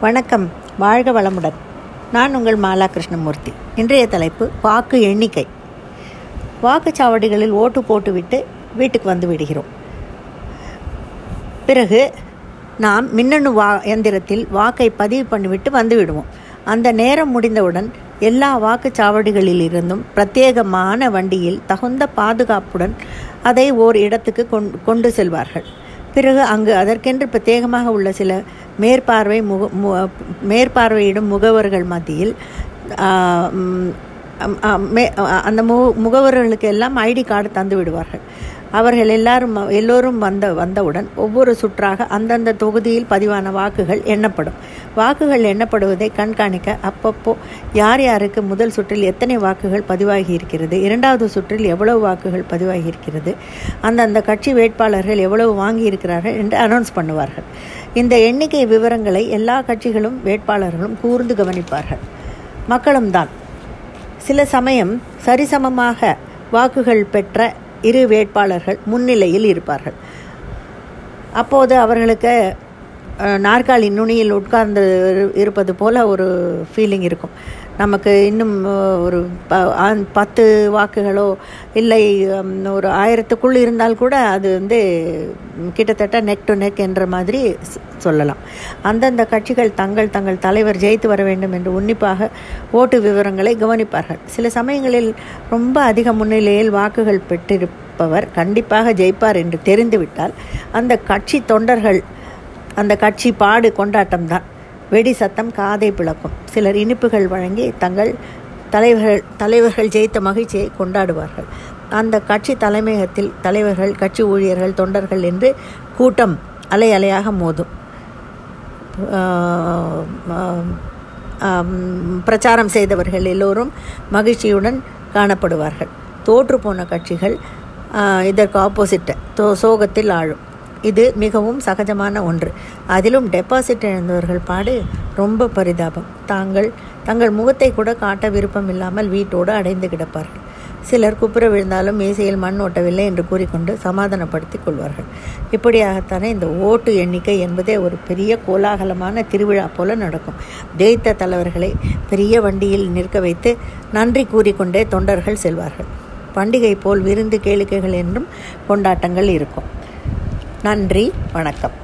வணக்கம் வாழ்க வளமுடன். நான் உங்கள் மாலா கிருஷ்ணமூர்த்தி இன்றைய தலைப்பு வாக்கு எண்ணிக்கை. வாக்குச்சாவடிகளில் ஓட்டு போட்டுவிட்டு வீட்டுக்கு வந்து விடுகிறோம். பிறகு நாம் மின்னணு வா எந்திரத்தில் வாக்கை பதிவு பண்ணிவிட்டு வந்து விடுவோம். அந்த நேரம் முடிந்தவுடன் எல்லா வாக்குச்சாவடிகளிலிருந்தும் பிரத்யேகமான வண்டியில் தகுந்த பாதுகாப்புடன் அதை ஓர் இடத்துக்கு கொண்டு செல்வார்கள். பிறகு அங்கு அதற்கென்று பிரத்யேகமாக உள்ள சில மேற்பார்வை முக மேற்பார்வையிடும் முகவர்கள் மத்தியில் அந்த மு முகவர்களுக்கு எல்லாம் ஐடி கார்டு தந்து விடுவார்கள் அவர்கள் எல்லாரும் எல்லோரும் வந்த வந்தவுடன் ஒவ்வொரு சுற்றாக அந்தந்த தொகுதியில் பதிவான வாக்குகள் எண்ணப்படும். வாக்குகள் எண்ணப்படுவதை கண்காணிக்க அப்பப்போ யார் யாருக்கு முதல் சுற்றில் எத்தனை வாக்குகள் பதிவாகி இருக்கிறது இரண்டாவது சுற்றில் எவ்வளவு வாக்குகள் பதிவாகி இருக்கிறது அந்தந்த கட்சி வேட்பாளர்கள் எவ்வளவு வாங்கியிருக்கிறார்கள் என்று அனௌன்ஸ் பண்ணுவார்கள். இந்த எண்ணிக்கை விவரங்களை எல்லா கட்சிகளும் வேட்பாளர்களும் கூர்ந்து கவனிப்பார்கள். மக்களும் தான் சில சமயம் சரிசமமாக வாக்குகள் பெற்ற இரு வேட்பாளர்கள் முன்னிலையில் இருப்பார்கள். அப்போது அவர்களுக்கு நாற்காலி நுனியில் உட்கார்ந்து இருப்பது போல் ஒரு ஃபீலிங் இருக்கும். நமக்கு இன்னும் ஒரு பத்து வாக்குகளோ இல்லை ஒரு ஆயிரத்துக்குள் இருந்தால் கூட அது வந்து கிட்டத்தட்ட நெக் டு நெக் என்ற மாதிரி சொல்லலாம். அந்தந்த கட்சிகள் தங்கள் தங்கள் தலைவர் ஜெயித்து வர வேண்டும் என்று உன்னிப்பாக ஓட்டு விவரங்களை கவனிப்பார்கள். சில சமயங்களில் ரொம்ப அதிக முன்னிலையில் வாக்குகள் பெற்றிருப்பவர் கண்டிப்பாக ஜெயிப்பார் என்று தெரிந்துவிட்டால் அந்த கட்சி தொண்டர்கள் அந்த கட்சி பாடு கொண்டாட்டம் தான் வெடி சத்தம் காதை பிளக்கும். சிலர் இனிப்புகள் வழங்கி தங்கள் தலைவர்கள் தலைவர்கள் ஜெயித்த மகிழ்ச்சியை கொண்டாடுவார்கள். அந்த கட்சி தலைமையகத்தில் தலைவர்கள் கட்சி ஊழியர்கள் தொண்டர்கள் என்று கூட்டம் அலை அலையாக மோதும். பிரச்சாரம் செய்தவர்கள் எல்லோரும் மகிழ்ச்சியுடன் காணப்படுவார்கள். தோற்று போன கட்சிகள் இதற்கு ஆப்போசிட்டை சோகத்தில் ஆழும். இது மிகவும் சகஜமான ஒன்று. அதிலும் டெபாசிட் இழந்தவர்கள் பாடு ரொம்ப பரிதாபம். தாங்கள் தங்கள் முகத்தை கூட காட்ட விருப்பம் இல்லாமல் வீட்டோடு அடைந்து கிடப்பார்கள். சிலர் குப்புற விழுந்தாலும் மேசையில் மண் ஓட்டவில்லை என்று கூறிக்கொண்டு சமாதானப்படுத்திக் கொள்வார்கள். இப்படியாகத்தானே இந்த ஓட்டு எண்ணிக்கை என்பதே ஒரு பெரிய கோலாகலமான திருவிழா போல நடக்கும். ஜெயித்த தலைவர்களை பெரிய வண்டியில் நிற்க வைத்து நன்றி கூறிக்கொண்டே தொண்டர்கள் செல்வார்கள். பண்டிகை போல் விருந்து கேளிக்கைகள் என்றும் கொண்டாட்டங்கள் இருக்கும். நன்றி வணக்கம்.